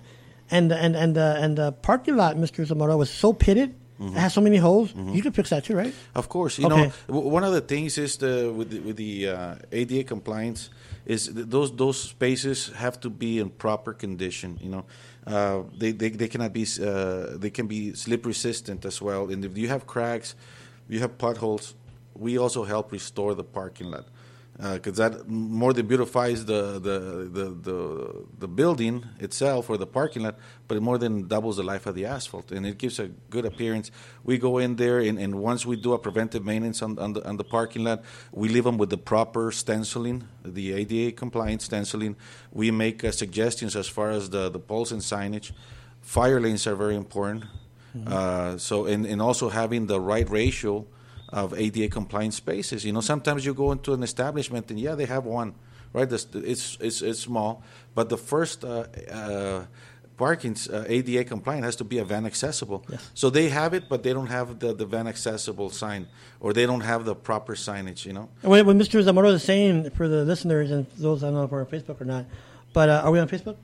and and and uh, and the parking lot, Mr. Zamora, was so pitted. It has so many holes. You can fix that too, right? Of course, you Okay. know w- one of the things is the with the, with the uh, ADA compliance is those those spaces have to be in proper condition. You know, uh, they, they they cannot be uh, they can be slip resistant as well. And if you have cracks, you have potholes, we also help restore the parking lot. Because that more than beautifies the, the the the the building itself or the parking lot, but it more than doubles the life of the asphalt, and it gives a good appearance. We go in there, and, and once we do a preventive maintenance on, on the on the parking lot, we leave them with the proper stenciling, the ADA compliant stenciling. We make uh, suggestions as far as the the poles and signage. Fire lanes are very important. Uh, so and, and also having the right ratio of ADA compliant spaces. You know, sometimes you go into an establishment and yeah, they have one, right? It's it's it's small, but the first uh, uh, parking uh, ADA compliant has to be a van accessible. So they have it, but they don't have the, the van accessible sign, or they don't have the proper signage. You know. And What, what Mr. Zamora is saying for the listeners and those I don't know if we're on Facebook or not, but uh, are we on Facebook?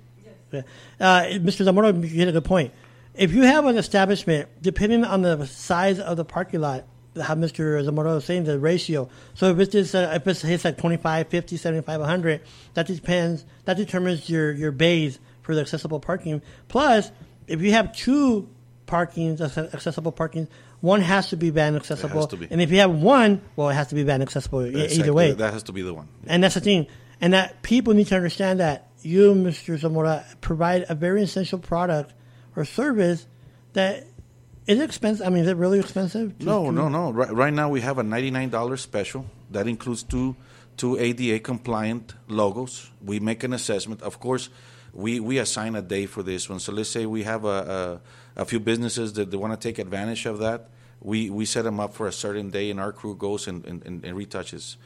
Yes. Uh, Mr. Zamora, you hit a good point. If you have an establishment, depending on the size of the parking lot, how Mr. Zamora was saying, the ratio. So if it's just, uh, if it's hits like 25, 50, 75, 100, that depends, that determines your, your bays for the accessible parking. Plus, if you have two parkings, accessible parkings, one has to be van accessible. to be. And if you have one, well, it has to be van accessible e- either way. that has to be the one. And that's the thing. And that people need to understand that you, Mr. Zamora, provide a very essential product or service that is it expensive. I mean, is it really expensive? to- No, to- no, no. Right, right now we have a ninety-nine dollars special that includes two two ADA compliant logos. We make an assessment. Of course, we, we assign a day for this one. So let's say we have a a, a few businesses that they want to take advantage of that. We we set them up for a certain day, and our crew goes and, and, and, and retouches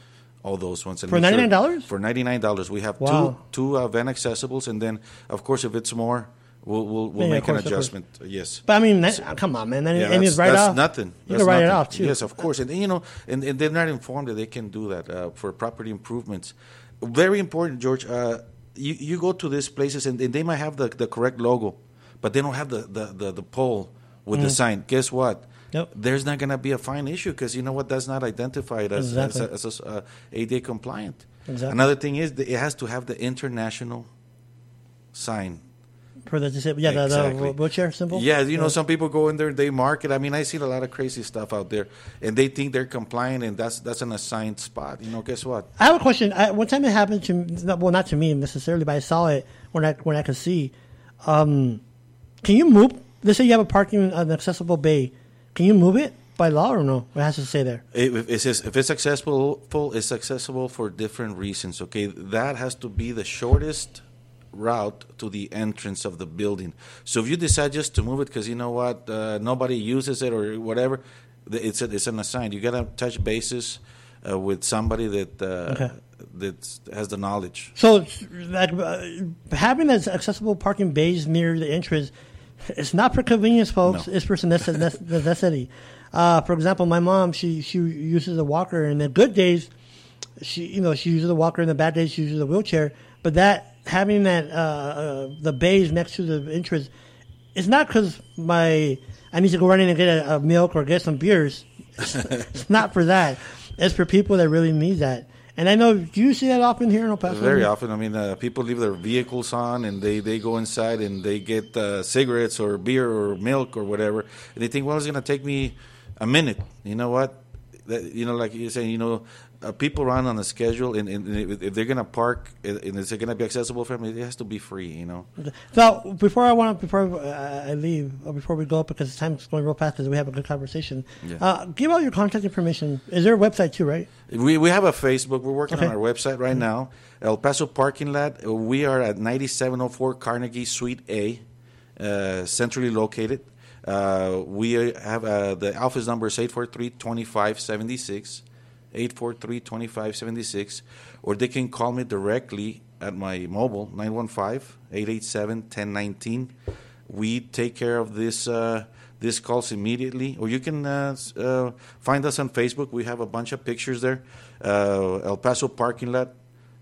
all those ones. And For $99? For ninety nine dollars, we have Wow. two two uh, van accessibles, and then of course if it's more, we'll we'll, we'll Yeah, make an course, course. adjustment. Yes. But I mean, that, come on, man. That, Yeah, and it's right off. nothing. You That's can write it nothing. off too. Yes, of course, and you know, and, and they're not informed that they can do that uh, for property improvements. Very important, George. Uh, you you go to these places and, and they might have the, the correct logo, but they don't have the the, the, the pole with the Mm. sign. Guess what? Yep. There's not going to be a fine issue because you know what? That's not identified as Exactly. as, as, uh, ADA compliant. Exactly. Another thing is that it has to have the international sign. For the disabled, yeah, the, Exactly. the wheelchair symbol. Yeah, you know, some people go in there, they mark it. I mean, I see a lot of crazy stuff out there, and they think they're compliant, and that's that's an assigned spot. You know, guess what? I have a question. I, one time it happened to well, not to me necessarily, but I saw it when I when I could see. Um, can you move? Let's say you have a parking an accessible bay. Can you move it by law or no? It has to stay there. If it says if it's accessible, it's accessible for different reasons. Okay, that has to be the shortest route to the entrance of the building. So if you decide just to move it because you know what, uh, nobody uses it or whatever, it's a, it's an assigned. You got to touch bases uh, with somebody that uh, Okay. that has the knowledge. So, like uh, having those accessible parking bays near the entrance, it's not for convenience, folks. No. It's for necess- necessity. Uh, for example, my mom, she she uses a walker, and the good days, she you know she uses a walker, and the bad days she uses a wheelchair. But that having that uh, uh, the bays next to the entrance, it's not because my I need to go running and get a, a milk or get some beers. it's not for that. It's for people that really need that. And I know, do you see that often here in El Paso? Very often. I mean, uh, people leave their vehicles on and they, they go inside and they get uh, cigarettes or beer or milk or whatever. And they think, well, it's going to take me a minute. You know what? That, you know, like you're saying, you know, uh, people run on a schedule and, and if if they're going to park and is it going to be accessible for them, it has to be free, you know. So before I want before uh, I leave or before we go up, because time's going real fast because we have a good conversation. Yeah. Uh, give out your contact information. Is there a website too, right? We, we have a Facebook. We're working on our website right now. El Paso Parking Lot. We are at 9704 Carnegie Suite A, uh, centrally located. Uh, we have uh, the office number is 843-2576, 843-2576, or they can call me directly at my mobile 915-887-1019. We take care of this uh, this calls immediately, or you can uh, uh, find us on Facebook. We have a bunch of pictures there. Uh, El Paso parking lot,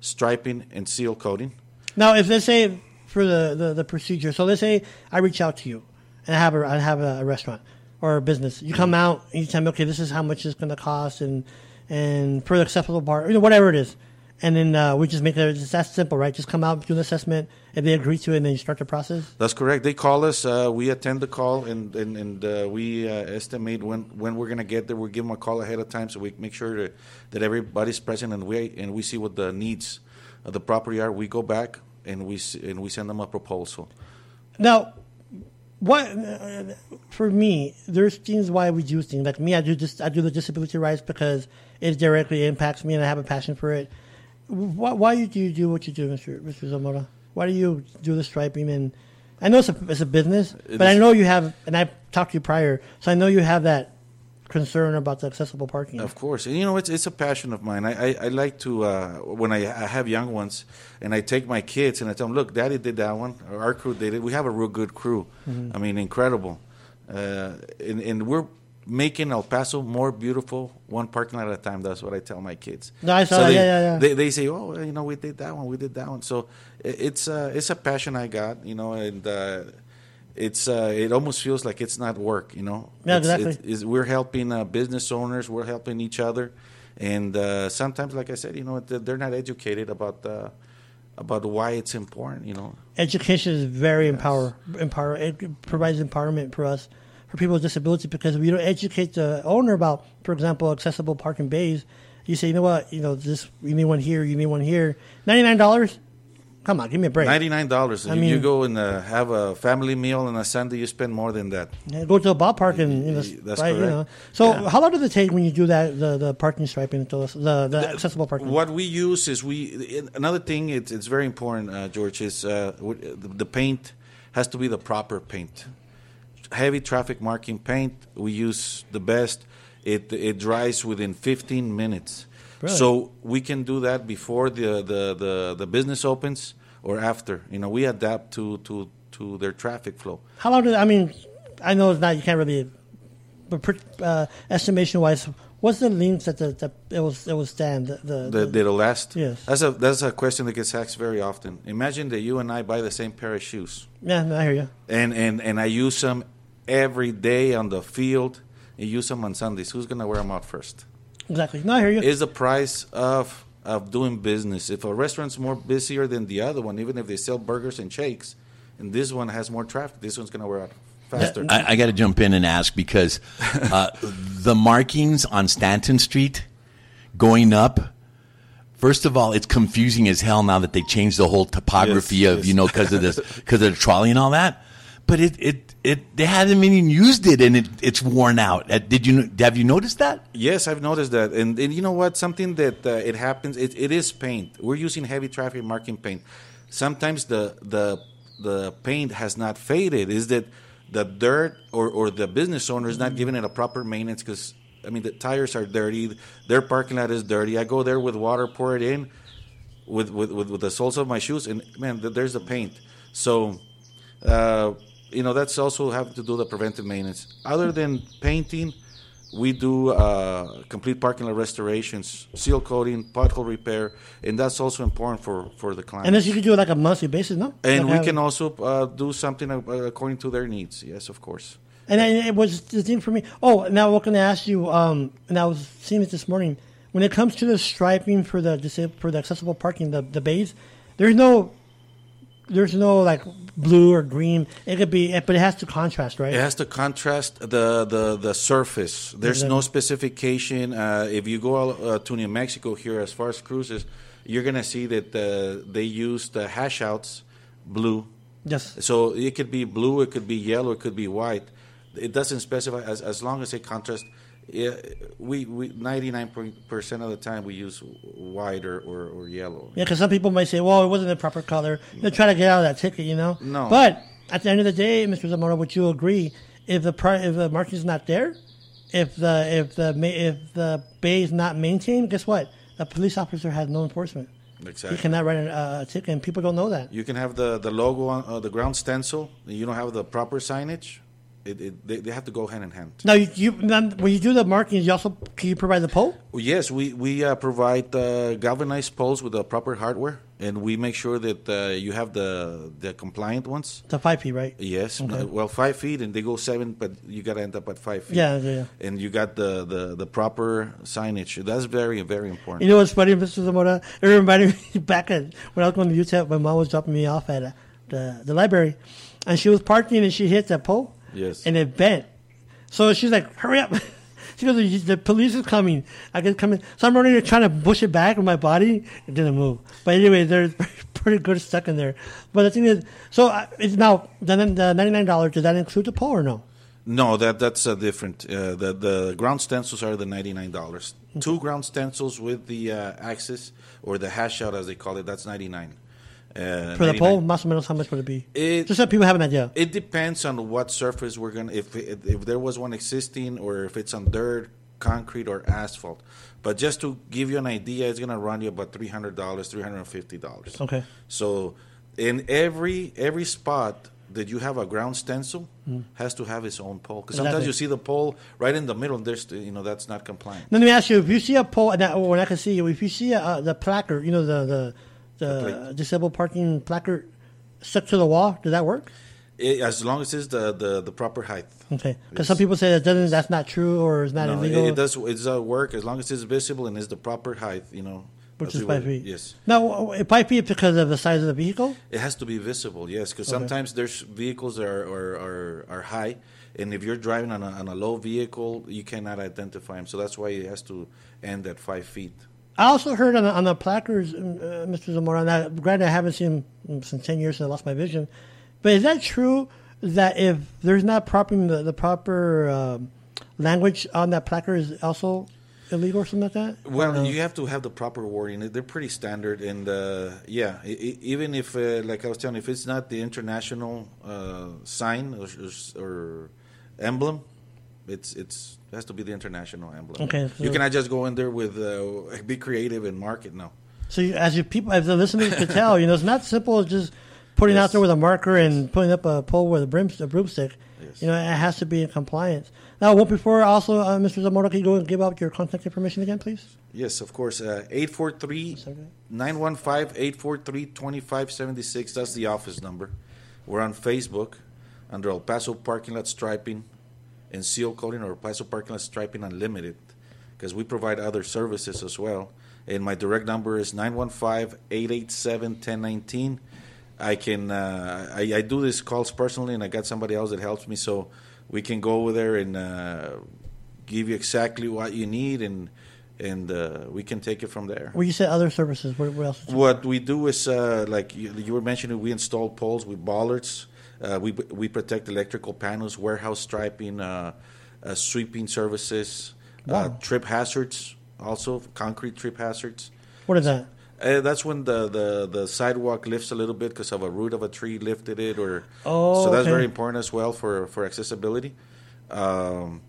striping and seal coating. Now, if let's say for the, the, the procedure, so let's say I reach out to you and I have a I have a, a restaurant or a business. You come out and you tell me, okay, this is how much it's going to cost, and and for the accessible part, you know, whatever it is, and then uh, we just make it. It's that simple, right? Just come out, do an assessment. If they agree to it, and then you start the process. That's correct. They call us. Uh, we attend the call, and and, and uh, we uh, estimate when, when we're gonna get there. We give them a call ahead of time, so we make sure that, that everybody's present, and we and we see what the needs of the property are. We go back and we and we send them a proposal. Now, what for me? There's things why we do things. Like me, I do this. I do the disability rights because it directly impacts me, and I have a passion for it. Why, why do you do what you do, Mr. Mr. Zamora? Why do you do the striping? And I know it's a it's a business, It but I know you have, and I talked to you prior, so I know you have that concern about the accessible parking. Of course, and you know it's it's a passion of mine. I I, I like to uh, when I, I have young ones, and I take my kids and I tell them, look, Daddy did that one. Our crew did it. We have a real good crew. Mhm. I mean, incredible, uh, and and we're making El Paso more beautiful, one parking lot at a time. That's what I tell my kids. No, I saw that. they, Yeah, yeah, yeah. They, they say, oh, well, you know, we did that one, we did that one. So it's uh, it's a passion I got, you know, and. Uh, it's uh, it almost feels like it's not work, you know. Yeah, It's- exactly. it's- is we're helping uh, business owners, we're helping each other, and uh, sometimes, like I said, you know, they're not educated about uh, about why it's important. You know, Education is very empower empower. It provides empowerment for us for people with disabilities because if you don't educate the owner about, for example, accessible parking bays. You say, you know what, you know, this you need one here, you need one here. Ninety nine dollars. Come on, give me a break. ninety nine dollars. I You, mean- you go and uh, have a family meal on a Sunday, you spend more than that. Yeah, Go to a ballpark and you know, That's right, you know. So Yeah. how long does it take when you do that the, the parking striping the the, the accessible parking? What we use is we another thing. It's it's very important, uh, George. Is uh, the, the paint has to be the proper paint. Heavy traffic marking paint. We use the best. It it dries within 15 minutes. Really? So we can do that before the, the, the, the business opens or after. You know, we adapt to, to, to their traffic flow. How long did I mean? I know it's not you can't really, but uh, estimation wise, what's the length that the, that it was it will stand the, the, that that'll last. Yes. That's a that's a question that gets asked very often. Imagine that you and I buy the same pair of shoes. yeah I hear you. and and and I use them every day on the field. And use them on Sundays. Who's gonna wear them out first? Exactly. No, I hear you. Is the price of of doing business? If a restaurant's more busier than the other one, even if they sell burgers and shakes, and this one has more traffic, this one's gonna wear out faster. I, I got to jump in and ask because uh, the markings on Stanton Street going up. First of all, it's confusing as hell now that they changed the whole topography Yes, of yes. you know because of this because of the trolley and all that. But it it it they haven't even used it and it it's worn out. Uh, Did you have you noticed that? Yes, I've noticed that, and, and you know what? Something that uh, it happens. It, it is paint. We're using heavy traffic marking paint. Sometimes the the the paint has not faded. Is that the dirt or, or the business owner is not giving it a proper maintenance? Because I mean, the tires are dirty. Their parking lot is dirty. I go there with water, pour it in, with with, with, with the soles of my shoes, and man, there's the paint. So. Uh, you know that's also having to do the preventive maintenance. Other than painting, we do uh, complete parking lot restorations, seal coating, pothole repair, and that's also important for, for the client. And this you can do like a monthly basis, no? And Like we can also uh, do something uh, according to their needs. Yes, of course. And it was the thing for me. Oh, now what can I ask you? Um, and I was seeing it this morning. When it comes to the striping for the for the accessible parking, the the bays, there's no, there's no like blue or green. It could be, but it has to contrast, right? It has to contrast the the, the surface. There's no specification. Uh, if you go uh, to New Mexico here, as far as Cruces, you're gonna see that uh, they use the hash outs blue. Yes. So it could be blue, it could be yellow, it could be white. It doesn't specify as as long as it contrasts. Yeah, we we ninety nine percent of the time we use white or, or, or yellow. Yeah, because some people might say, "Well, it wasn't the proper color." They're trying to get out of that ticket, you know. No. But at the end of the day, Mr. Zamora, would you agree if the pri- if the marking's not there, if the if the ma- if the bay is not maintained, guess what? The police officer has no enforcement. Exactly. He cannot write a, a ticket, and people don't know that. You can have the, the logo on uh, the ground stencil. You don't have the proper signage. It, it, they, they have to go hand in hand. Now, you, you then when you do the markings, you also can you provide the pole? Yes, we we uh, provide uh, galvanized poles with the proper hardware, and we make sure that uh, you have the the compliant ones. The five feet, right? Yes, Okay. uh, well, five feet, and they go seven, but you got to end up at five feet. Yeah, yeah, yeah. And you got the, the, the proper signage. That's very very important. You know what's funny, Mr. Zamora? It reminded me back at when I was going to UTEP, my mom was dropping me off at uh, the the library, and she was parking and she hit that pole. Yes. And it bent. So she's like, "Hurry up!" she goes, "The the police is coming. I can come in." So I'm running, trying to push it back with my body. It didn't move. But anyway, they're pretty good stuck in there. But the thing is, so uh, it's now the the ninety nine dollars. Does that include the pole or no? No, that that's uh, different. Uh, the the ground stencils are the ninety nine dollars. Two ground stencils with the uh, axis or the hash out as they call it. That's ninety nine. Uh, For the pole, más o menos, how much would it be? It- Just so people have an idea. It depends on what surface we're gonna. If if there was one existing, or if it's on dirt, concrete, or asphalt. But just to give you an idea, it's gonna run you about three hundred dollars, three hundred and fifty dollars. Okay. So, in every every spot that you have a ground stencil, has to have its own pole. Because sometimes you see the pole right in the middle, and there's you know that's not compliant. Let me ask you: If you see a pole, and that, when I can see you, if you see uh, the placard, you know the the, the, disabled parking placard stuck to the wall, does that work? It, as long as it's the, the, the proper height. Okay, because some people say that doesn't, that's not true or it's not No, it, illegal, it does. It does work as long as it's visible and it's the proper height. You know, which is five feet. Yes. Now, uh, five feet because of the size of the vehicle. It has to be visible, yes, because Okay. sometimes there's vehicles that are, are, are, are high, and if you're driving on a, on a low vehicle, you cannot identify them. So that's why it has to end at five feet. I also heard on the, on the placards, um, uh, Mr. Zamora. Now, granted, I haven't seen them since ten years since I lost my vision, but is that true that if there's not proper the, the proper um, language on that placard is also illegal or something like that? Well, no? you have to have the proper wording. They're pretty standard, and uh, yeah, i i even if, uh, like I was telling, you, if it's not the international uh, sign or, or, or emblem, it's it's it has to be the international emblem. Okay, you cannot just go in there with uh, be creative and mark it. No. So you, as you people, as the listeners could tell, you know, it's not simple as just putting out there with a marker and putting up a pole with a, brim, a broomstick. Yes. You know, it has to be in compliance. Now, one before also, uh, Mr. Zamora, can you go and give out your contact information again, please? Yes, of course. Uh, 843-915-843-2576. That's the office number. We're on Facebook under El Paso Parking Lot Striping and Seal Coating or Paso Parking Lot Striping Unlimited because we provide other services as well. And my direct number is 915-887-1019. I can uh, I, I do these calls personally, and I got somebody else that helps me, so we can go over there and uh, give you exactly what you need, and and uh, we can take it from there. Well, you said other services. What, what else? What we do is, uh, like you, you were mentioning, we install poles with bollards. Uh, we we protect electrical panels, warehouse striping, uh, uh, sweeping services, uh, Wow. trip hazards, also concrete trip hazards. what is that? Uh, that's when the, the, the sidewalk lifts a little bit because of a root of a tree lifted it, or Oh, so that's okay. very important as well for, for accessibility. Um,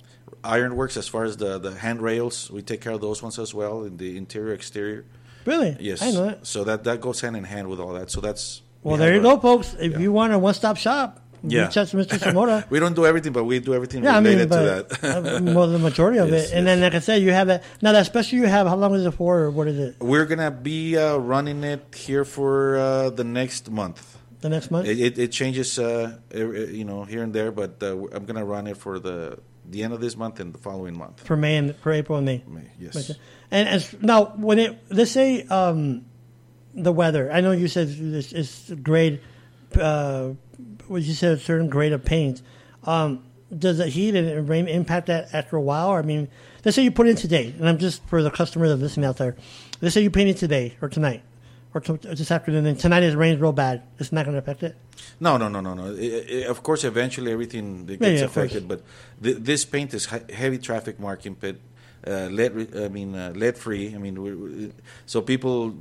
ironworks, as far as the, the handrails, we take care of those ones as well in the interior exterior. Really? Yes, I know that. So that that goes hand in hand with all that. So that's Well, we there you a- go, folks. If yeah. you want a one-stop shop, Yeah. reach out to Mr. Zamora. We don't do everything, but we do everything yeah, I mean, related to that. uh, well, the majority of Yes, it. And then, like I said, you have that. Now, that special you have, how long is it for, or what is it? We're gonna be uh, running it here for uh, the next month. The next month? It, it, it changes, uh, you know, here and there, but uh, I'm gonna run it for the the end of this month and the following month. for May and for April and May. May, yes. And as now, when it let's say um, the weather, I know you said it's, it's grade, uh, what you said a certain grade of paint. Um, does the heat and rain impact that after a while? I mean, let's say you put it in today, and I'm just for the customer that's listening out there. Let's say you paint it today or tonight or to, this afternoon, and tonight it rains real bad. It's not going to affect it. No, no, no, no, no. I- I- of course, eventually everything that Yeah, gets yeah, affected, but th- this paint is he- heavy traffic marking pit, uh, lead. re- I mean, uh, lead free. I mean, we, we, so people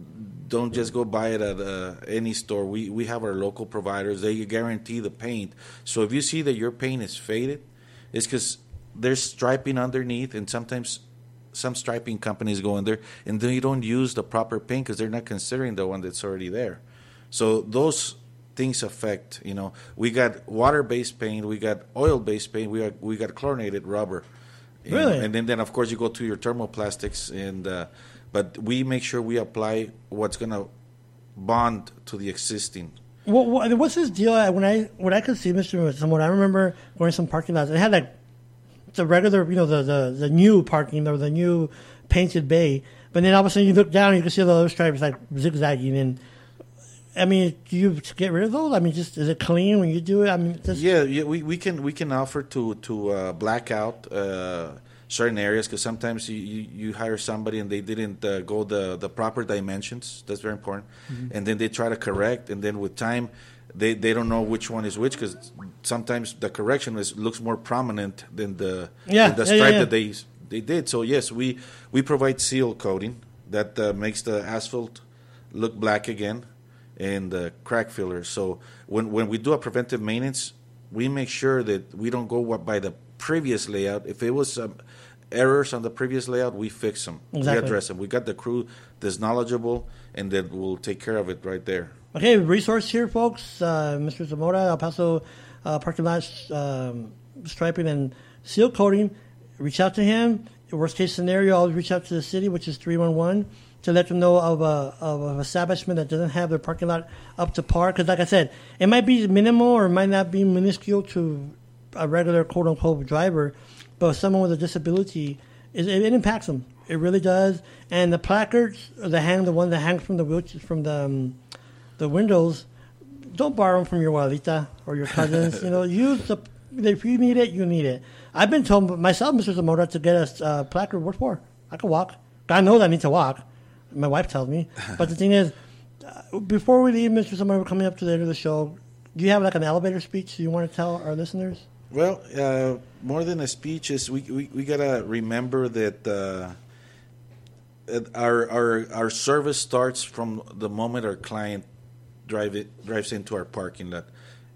don't just go buy it at uh, any store. We we have our local providers. They guarantee the paint. So if you see that your paint is faded, it's because there's striping underneath, and sometimes some striping companies go in there and they don't use the proper paint because they're not considering the one that's already there. So those things affect. You know, we got water-based paint, we got oil-based paint, we got we got chlorinated rubber. Really? and then, then of course you go to your thermoplastics, and uh, but we make sure we apply what's gonna bond to the existing. What, what, what's this deal? When I when I could see Mr. Zamora, I remember going to some parking lots. It had like the regular, you know, the, the, the new parking or the new painted bay. But then all of a sudden you look down and you can see the other stripes like zigzagging. And I mean, do you get rid of those? I mean, just is it clean when you do it? I mean, Yeah, yeah, we, we can we can offer to to uh, black out uh, certain areas because sometimes you, you, you hire somebody and they didn't uh, go the the proper dimensions. That's very important, Mm-hmm. and then they try to correct, and then with time, they, they don't know which one is which because sometimes the correction is looks more prominent than the Yeah, than the yeah, yeah, stripe yeah. that they they did. So yes, we we provide seal coating that uh, makes the asphalt look black again and uh, crack filler. So when when we do a preventive maintenance, we make sure that we don't go by the previous layout. If it was um, errors on the previous layout, we fix them. Exactly. We address them. We got the crew that's knowledgeable and that will take care of it right there. Okay, resource here, folks. Uh, Mr. Zamora, El Paso uh, parking lot um, striping and seal coating. Reach out to him. Worst case scenario, always reach out to the city, which is 311, to let them know of a, of an establishment that doesn't have their parking lot up to par. Because, like I said, it might be minimal or it might not be minuscule to a regular quote unquote driver, but someone with a disability, it, it impacts them. It really does. And the placards, the hang, the one that hangs from the wheelchair, from the um, the windows, don't borrow them from your Juanita or your cousins. you know, use the if you need it, you need it. I've been told myself, Mr. Zamora, to get a uh, placard. What for? I can walk. I know that I need to walk. My wife tells me. But the thing is, uh, before we leave, Mr. Zamora, we're coming up to the end of the show. Do you have like an elevator speech you want to tell our listeners? Well, uh, more than a speech is we, we, we gotta remember that uh, our, our our service starts from the moment our client drive it drives into our parking lot.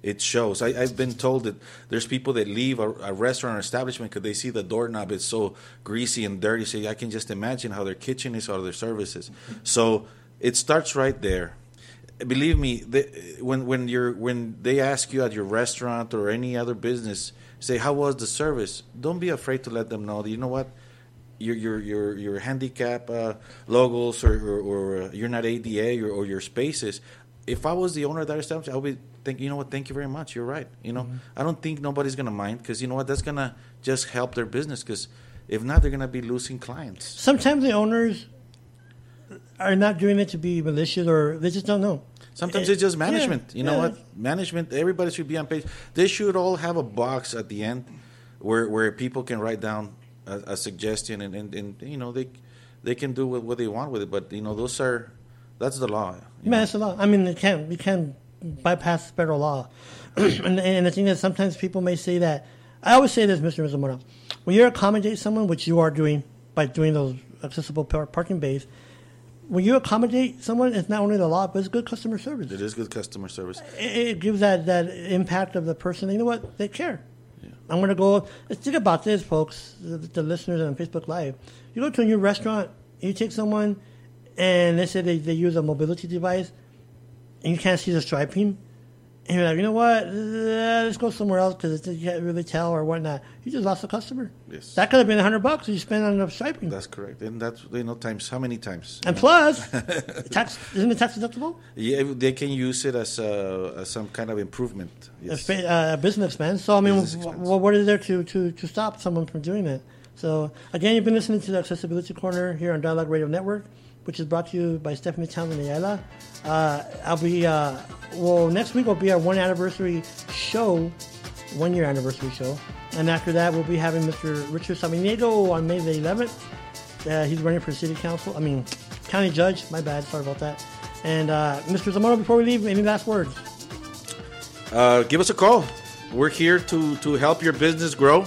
It shows. I, I've been told that there's people that leave a, a restaurant or establishment because they see the doorknob is so greasy and dirty. So I can just imagine how their kitchen is or their services. So it starts right there believe me, the, when when you're when they ask you at your restaurant or any other business, say how was the service? Don't be afraid to let them know. You know what, your your your your handicap uh, logos or or, or uh, you're not ADA or, or your spaces. If I was the owner of that establishment, I would be think, you know what, thank you very much. You're right. You know, I don't think nobody's gonna mind because you know what, that's gonna just help their business. Because if not, they're gonna be losing clients. Sometimes the owners are not doing it to be malicious or they just don't know. Sometimes it's just yeah, management. you know yeah. what? Management. Everybody should be on page. They should all have a box at the end where where people can write down a, a suggestion and, and, and you know they they can do what, what they want with it. But you know those are that's the law. Man, know. it's a law. I mean, you can't you can't bypass federal law. and, and the thing is, sometimes people may say that. I always say this, Mr. Zamora, when you accommodate someone, which you are doing by doing those accessible parking bays, when you accommodate someone, it's not only the law, but it's good customer service. It is good customer service. It, it gives that that impact of the person. You know what? They care. I'm going to go. Let's think about this, folks, the, the listeners on Facebook Live. You go to a new restaurant, you take someone, and they say they, they use a mobility device, and you can't see the striping, and you're like, you know what? Uh, let's go somewhere else because you can't really tell or whatnot. You just lost a customer. Yes. That could have been a hundred bucks you spent on striping. That's correct, and that's you know times how many times. and plus, tax isn't it tax deductible? Yeah, they can use it as, uh, as some kind of improvement. a, Yes. uh, a business expense. So I mean, Business wh- expense. wh- what is there to, to, to stop someone from doing that? So again, you've been listening to the Accessibility Corner here on Dialogue Radio Network, which is brought to you by Stephanie Townsend Ayala. Uh, I'll be uh, well next week will be our one anniversary show, one year anniversary show, and after that we'll be having Mr. Richard Samaniego on May the 11th. Uh, he's running for city council. I mean, county judge. My bad. Sorry about that. And uh, Mr. Zamora, before we leave, any last words? Uh, give us a call. We're here to, to help your business grow.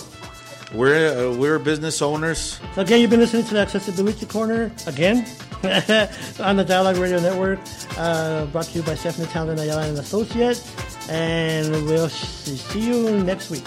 We're uh, we're business owners. So again, you've been listening to the Accessibility Corner again on the Dialogue Radio Network, uh, brought to you by Stephanie Townsend Ayala and Associates. And we'll see see you next week.